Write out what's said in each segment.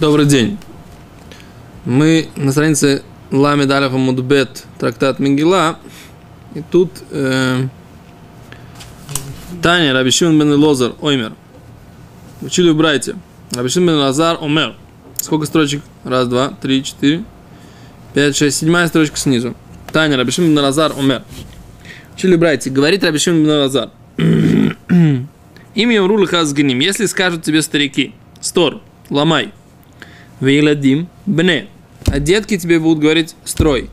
Добрый день. Мы на странице Лами Далев Мудбет, трактат Мигела. И тут э, Таня, Рабишин бен Лозар, Оймер. Учили в Брайте. Рабишин бен Лазар, Омер. Сколько строчек? Раз, два, три, четыре, пять, шесть. Седьмая строчка снизу. Таня, Рабишин бен Лазар, Омер. Учили в. Говорит Рабишин бен Лазар. Имя Рулы Хазганим. Если скажут тебе старики, стор, ломай. Вейладим бне. А детки тебе будут говорить строй,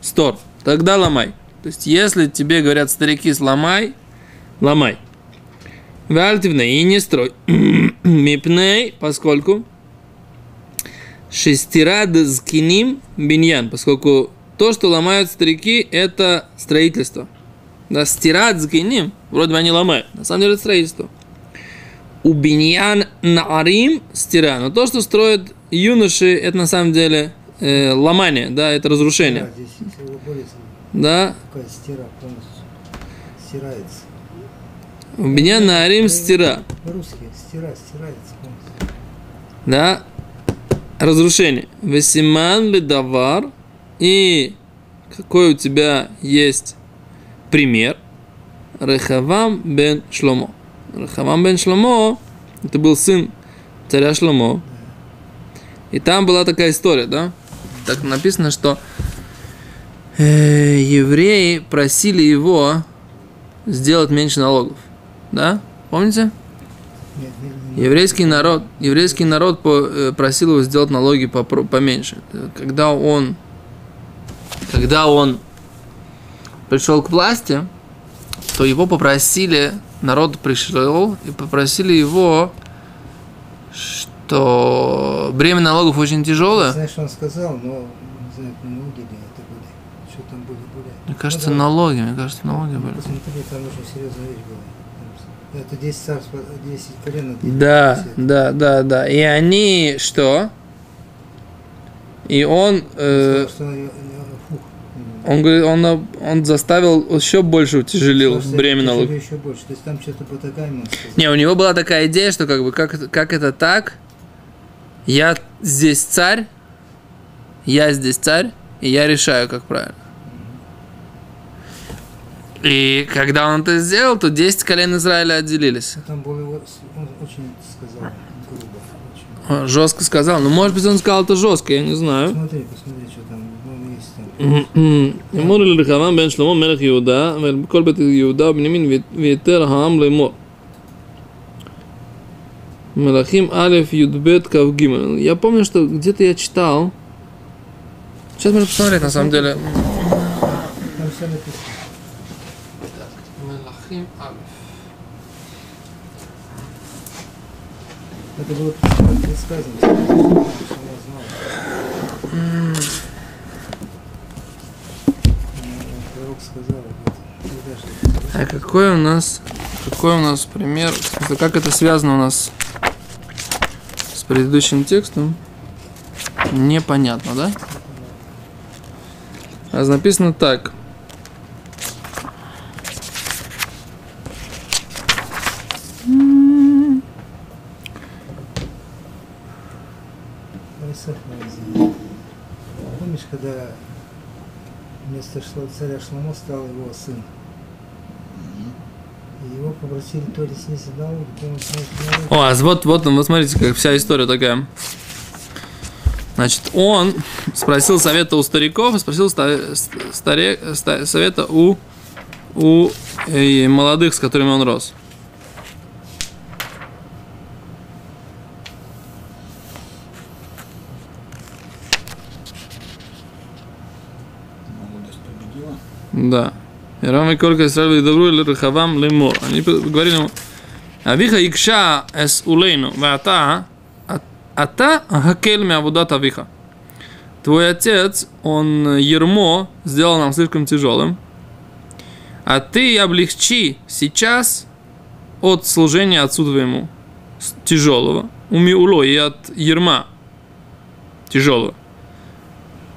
стор. Тогда ломай. То есть, если тебе говорят старики сломай, ломай. Вальтивне и не строй. Мипней, поскольку шестирад скиним биньян, поскольку то, что ломают старики, это строительство. Да, стират скиним, вроде бы они ломают. На самом деле это строительство. У биньян наарим стира. Но то, что строят юноши, это на самом деле э, ломание, да, это разрушение. Да, стира полностью стирается. у меня на Арим стира, По-русски стира, стирается полностью. да, разрушение. Весиман ледавар, и какой у тебя есть пример? Рехавам бен Шломо. Рехавам бен Шломо, это был сын царя Шломо. И там была такая история, да? Так написано, что э, евреи просили его сделать меньше налогов. Да? Помните? Еврейский народ, еврейский народ э, просил его сделать налоги поменьше. Когда он, когда он пришел к власти, то его попросили, народ пришел и попросили его, что бремя налогов очень тяжелое. Знаешь, что он сказал, но не знаю, налоги ли это были. Что там были, были. Мне кажется, Ну, налоги, мне кажется, налоги были. Посмотри, там очень серьезная вещь была. Это 10 царств, 10 колен. Да, да, да, да. И они что? И он, э, Сказал, что, он, говорит, он, он заставил еще больше утяжелил что бремя еще больше. То есть там что-то по сказал. Не, у него была такая идея, что как бы как, как это так? Я здесь царь, я здесь царь, и я решаю, как правильно. И когда он это сделал, то 10 колен Израиля отделились. Там был его, он очень сказал Жестко сказал. Ну, может быть, он сказал это жестко, я не знаю. Посмотри, посмотри, что там, ну, есть там. אמור לרחבעם בן שלמה מלך יהודה ולכל בית יהודה ובנימין ויתר העם לאמור. מלכים א' י"ב כ"ג. Я помню, что где-то я читал. Сейчас можно посмотреть, на самом деле. Там все написано. Это было предсказано. А какой у нас, какой у нас пример, как это связано у нас с предыдущим текстом? Непонятно, да? А написано так. Помнишь, когда вместо царя Шломо стал его сын? И его попросили то ли снизить налоги, то ли снизить налоги. О, а вот, вот, вот смотрите, как вся история такая. Значит, он спросил совета у стариков, и спросил ста- старе- ста- совета у, у э, молодых, с которыми он рос. Да. И Рам и Колька Исраиль добру или Рахавам лемор. Они говорили ему, Авиха икша эс улейну, вата, ата хакель мявудат авиха. Твой отец, он ермо сделал нам слишком тяжелым, а ты облегчи сейчас от служения отцу твоему тяжелого, уми уло и от ерма тяжелого.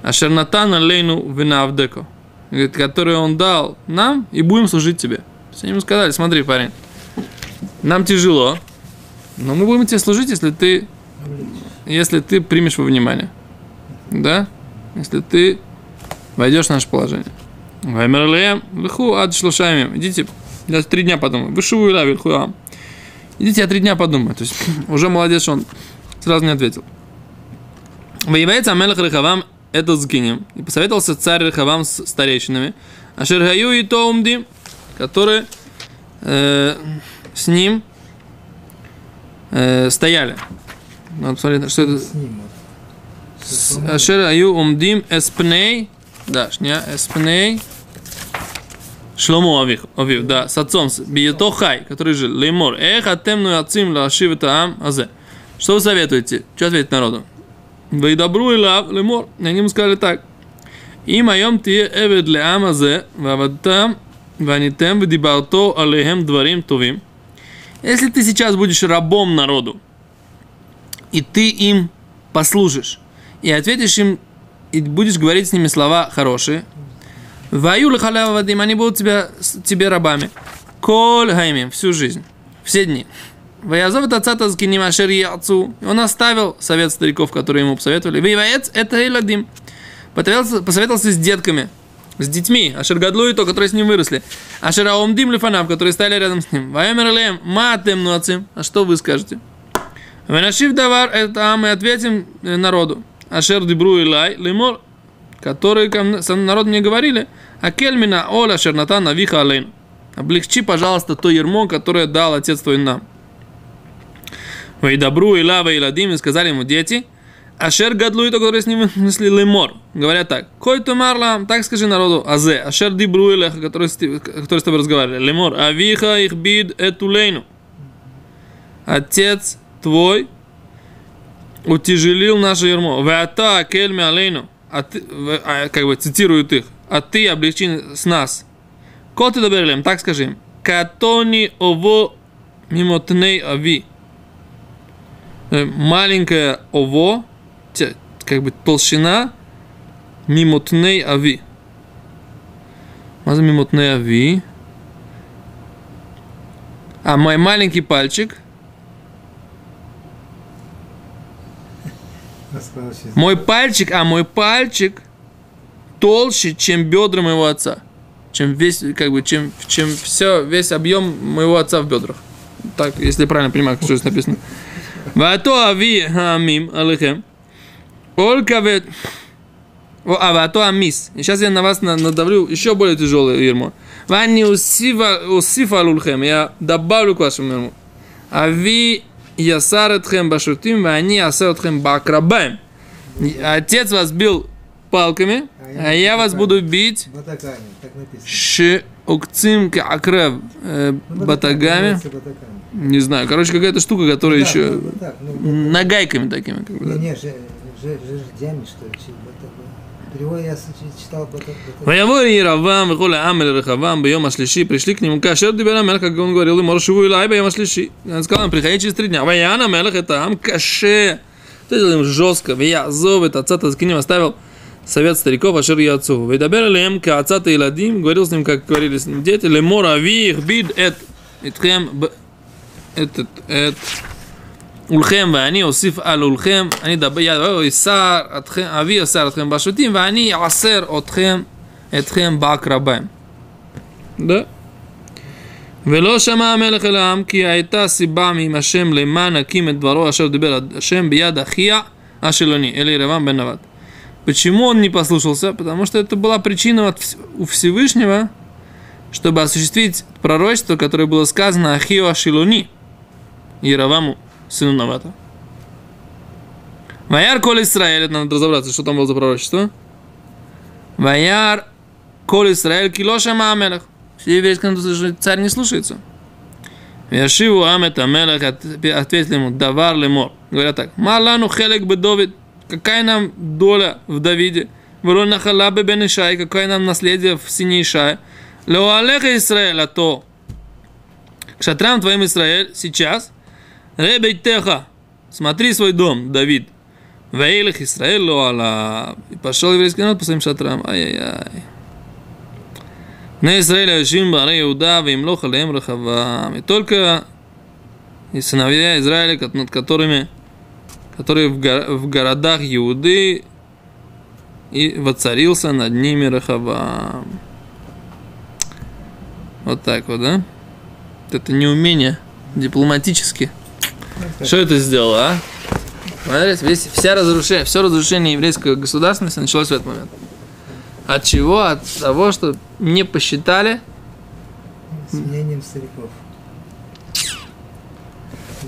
Ашернатана лейну винавдеко говорит, которые он дал нам, и будем служить тебе. То есть они ему сказали, смотри, парень, нам тяжело, но мы будем тебе служить, если ты если ты примешь во внимание. Да? Если ты войдешь в наше положение. Ваймерлеем, лиху ад шлушами. Идите, я три дня подумаю. Вышиву и лави, Идите, я три дня подумаю. То есть уже молодец, он сразу не ответил. Воевается Амелах Рехавам это с гинем. И посоветовался царь Рехавам с старейшинами. А Шергаю и Тоумди, которые э, с ним э, стояли. Надо посмотреть, что это. Ашер аю умдим эспней. Да, шня, эспней. Шломо Авих, Авив, да, с отцом, с Бието Хай, который жил, Леймор, эх, атемну ацим лашив это ам, азе. Что вы советуете? Что ответить народу? Вы добру и лав, Леймор. Они ему сказали так. И моем ты эвед ле ам азе, вавадтам, ванитем, вдибарто алехем дворим тувим. Если ты сейчас будешь рабом народу, и ты им послужишь, и ответишь им, и будешь говорить с ними слова хорошие, Ваю халява вадим, они будут тебя, тебе рабами. Коль хаймим, всю жизнь, все дни. Ваязов это отца Тазкиним Ашер Яцу. Он оставил совет стариков, которые ему посоветовали. Воеваец это Эладим. Посоветовался, с детками, с детьми. Ашер Гадлу и то, которые с ним выросли. Ашер Аумдим Лифанав, которые стояли рядом с ним. Ваемер Лем, Матем Нуацим. А что вы скажете? Венашив Давар, это мы ответим э, народу. Ашер Дибру Илай, Лемор, которые ко народ мне говорили, а кельмина оля шерната навиха алейн. Облегчи, пожалуйста, то ермо, которое дал отец твой нам. Вы добру и лава и ладим, и сказали ему дети, Ашер гадлу и то, которые с ним мысли лемор. Говорят так. Кой то марлам, так скажи народу, азе. Ашер дибру и леха, который, с который тобой разговаривали. Лемор, авиха их бид этулейну. Отец твой утяжелил наше ермо. Вата кельми алейну. А ты, а, как бы цитируют их. А ты облегчи с нас. Кот ты доберлем, так скажи им. Катони ово мимотней ави. Э, Маленькое ово, как бы толщина мимотней ави. Маза мимотней ави. А мой маленький пальчик. Мой пальчик, а мой пальчик толще, чем бедра моего отца. Чем весь, как бы, чем, чем все, весь объем моего отца в бедрах. Так, если правильно понимаю, что здесь написано. Вато ави амим алехем. Олька вет... О, А вато амис. Сейчас я на вас на- надавлю еще более тяжелое ермо. Вани усифа лулхем. Я добавлю к вашему ерму. Ави ясар этхем башутим, вани ясар этхем бакрабаем. Отец вас бил палками, а я вас буду бить Батаками, Укцим акрев э, ну, батагами. Не знаю, короче, какая-то штука, которая еще... Ну, ну нагайками такими. Как бы, не, жердями, что ли, Перевод я читал Ваявори и Равам, Вихоля Амель Рахавам, Бьем Ашлиши, пришли к нему Кашер Дибера Мелах, как он говорил, Моршеву и Лайба, Бьем Ашлиши. Он сказал им, приходи через три дня. Ваяна Мелах, это Ам Каше. Ты делаем жестко, Вия Зов, это отца Таскинем оставил. совет стариков, אשר יעצו. וידבר אליהם כעצת הילדים, говорил с ним, как говорили с ним дети, לאמור אבי הכביד את אתכם, ב- את, את, את ולכם ואני אוסיף על ולכם, אני אדבר יד יסר אתכם, אבי יסר אתכם בשוטים ואני אעשר אתכם, אתכם בעקרביים. Да. ולא שמע המלך אל העם כי הייתה סיבה מעם השם למען הקים את דברו אשר דיבר השם ביד אחיה השילוני, אלי רבם бен Нават. Почему он не послушался? Потому что это была причина от у Всевышнего, чтобы осуществить пророчество, которое было сказано Ахио Ашилуни, Яроваму, сыну Навата. Ваяр Коль Исраэль, это надо разобраться, что там было за пророчество. Ваяр Коль Исраэль Килоша Маамелах. Все еврейские что царь не слушается. Яшиву Амет Амелах от- ответил ему, Давар Лемор. Говорят так, Малану Хелек Бедовид, какая нам доля в Давиде? Ворона Халабе Бен Ишай, какое нам наследие в сине Ишая? Леоалеха Исраэль, а то к шатрам твоим Израиль сейчас. Ребейтеха, смотри свой дом, Давид. Вейлах Исраэль лоала. И пошел еврейский народ по своим шатрам. Ай-яй-яй. На Израиля Шим Баре Иуда, Вимлох Алеем Рахава. И только и сыновья Израиля, над которыми, который в, го- в городах Иуды и воцарился над ними Рахавам. Вот так вот, да? Это неумение дипломатически. Что это сделало, а? Смотрите, весь, вся разрушение, все разрушение еврейской государственности началось в этот момент. От чего? От того, что не посчитали. С мнением стариков.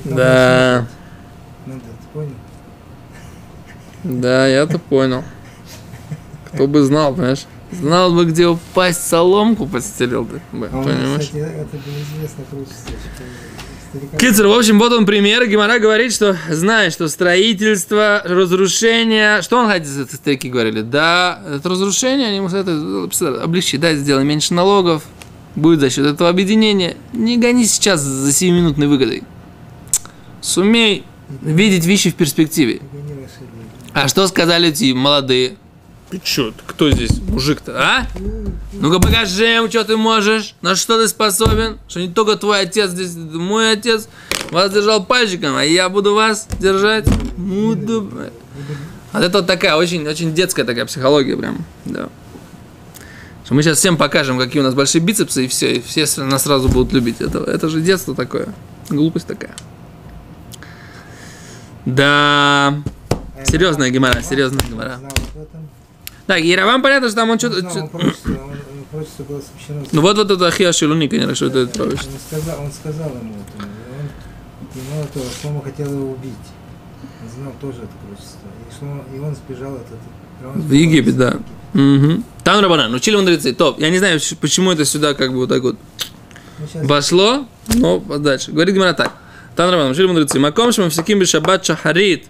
Да, Надо, понял? да, я-то понял. Кто бы знал, понимаешь? Знал бы, где упасть, соломку подстелил бы, А он, понимаешь? кстати, это было известно пророчество, что старикам... Кицер, в общем, вот он пример. Гимара говорит, что знает, что строительство, разрушение... Что он хотел, старики говорили? Да, это разрушение, они ему это облегчить, да, сделай меньше налогов, будет за счет этого объединения. Не гони сейчас за 7-минутной выгодой. Сумей видеть вещи в перспективе. А что сказали эти молодые? Ты чё, кто здесь мужик-то, а? Ну-ка покажи ему, что ты можешь, на что ты способен, что не только твой отец здесь, мой отец вас держал пальчиком, а я буду вас держать. Буду... Вот это вот такая очень, очень детская такая психология прям, да. Что мы сейчас всем покажем, какие у нас большие бицепсы, и все, и все нас сразу будут любить. Это, это же детство такое, глупость такая. Да, Серьезная гемора, серьезная гемора. и Равам понятно, что там он что-то... Ну вот, вот это Ахия Шилуни, конечно, что это пророчество. Он сказал, он сказал ему это, он, и мало того, Шлома хотел его убить. Он знал тоже это пророчество. И, Шлома, и он сбежал от этого. В Египет, да. Угу. Там Рабанан, учили мудрецы. Топ, я не знаю, почему это сюда как бы вот так вот Ну, вошло, но дальше. Говорит Гимара так. Там Рабанан, учили мудрецы. Маком шмам всяким бы шаббат шахарит.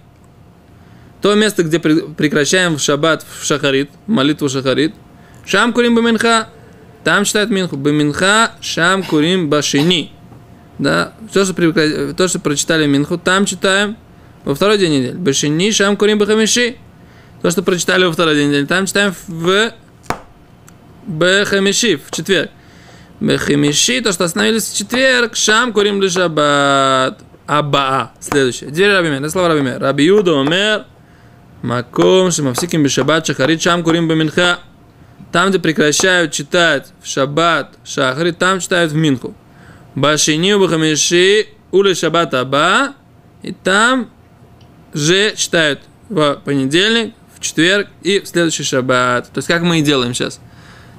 То место, где пре- прекращаем в шаббат в шахарит, молитву шахарит. Шам курим баминха. Там читают минху. Баминха шам курим башини. Да, то что, прекра- то, что прочитали Минху, там читаем во второй день недели. Башини шам курим бахамиши. То, что прочитали во второй день недели, там читаем в Бехамиши, в четверг. Бехамиши, то, что остановились в четверг, шам курим лишабат. Абаа. Следующее. Дверь Раби Мер. Это слова Раби Мер. Раби Юда Омер. Маком шамавсиким бешабат шахарит шам курим баминха. Там, где прекращают читать в шаббат шахарит, там читают в минху. Башини бахамиши ули шаббат аба. И там же читают в понедельник, в четверг и в следующий шаббат. То есть, как мы и делаем сейчас.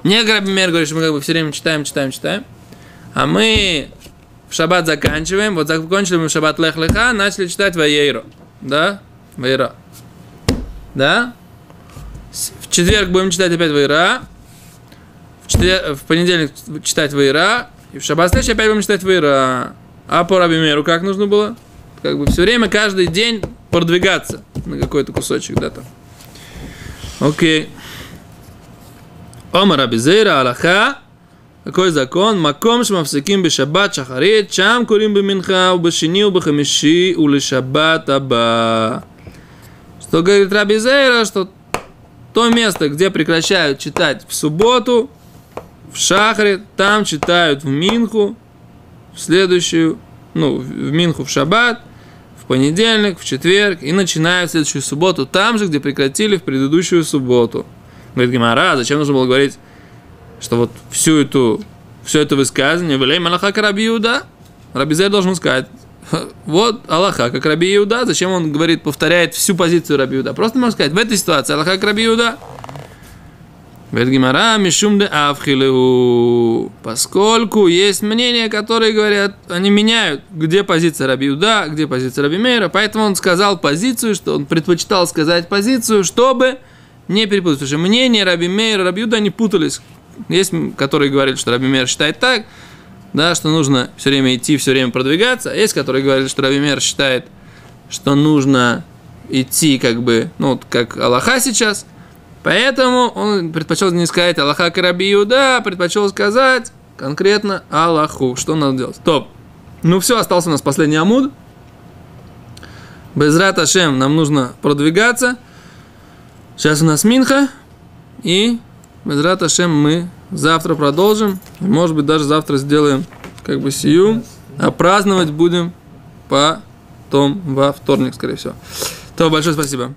Не Грабимер говорит, что мы как бы все время читаем, читаем, читаем. А мы в шаббат заканчиваем. Вот закончили мы шаббат лех леха, начали читать Ваейро. Да? Ваейра. Да? В четверг будем читать опять Ваера. В, четвер- в понедельник читать Ваера. И в шаббат следующий опять будем читать Ваера. А по Рабимеру как нужно было? Как бы все время, каждый день продвигаться на какой-то кусочек, да, там. Окей. Омар Абизейра Аллаха. Какой закон? Маком шмавсаким бешаббат шахарит, шам курим беминха, убашини, убахамиши, улишаббат аба. Что говорит Раби Зейра, что то место, где прекращают читать в субботу, в шахаре, там читают в Минху, в следующую, ну, в Минху в шаббат, в понедельник, в четверг, и начинают следующую субботу там же, где прекратили в предыдущую субботу. Говорит Гимара, зачем нужно было говорить, что вот всю эту, все это высказывание, «Велей Малаха как Раби Иуда», Раби Зер должен сказать, вот Аллаха, как Раби Иуда, зачем он говорит, повторяет всю позицию Раби Иуда? Просто можно сказать, в этой ситуации Аллаха как Раби Иуда. Гимара, Мишум де Авхилеу. Поскольку есть мнения, которые говорят, они меняют, где позиция Раби Иуда, где позиция Раби Мейра, поэтому он сказал позицию, что он предпочитал сказать позицию, чтобы не перепутать. Потому что мнения Раби Мейра и Раби Иуда не путались. Есть, м, которые говорили, что Раби Мейр считает так, да, что нужно все время идти, все время продвигаться. А есть, которые говорят, что Раби Мейр считает, что нужно идти как бы, ну, вот как Аллаха сейчас. Поэтому он предпочел не сказать Аллаха Караби Иуда, а предпочел сказать конкретно Аллаху. Что надо делать? Топ. Ну все, остался у нас последний амуд. Безрат Ашем, нам нужно продвигаться. Сейчас у нас Минха. И Безрат Ашем мы завтра продолжим. Может быть, даже завтра сделаем как бы сию. А праздновать будем потом во вторник, скорее всего. То, большое спасибо.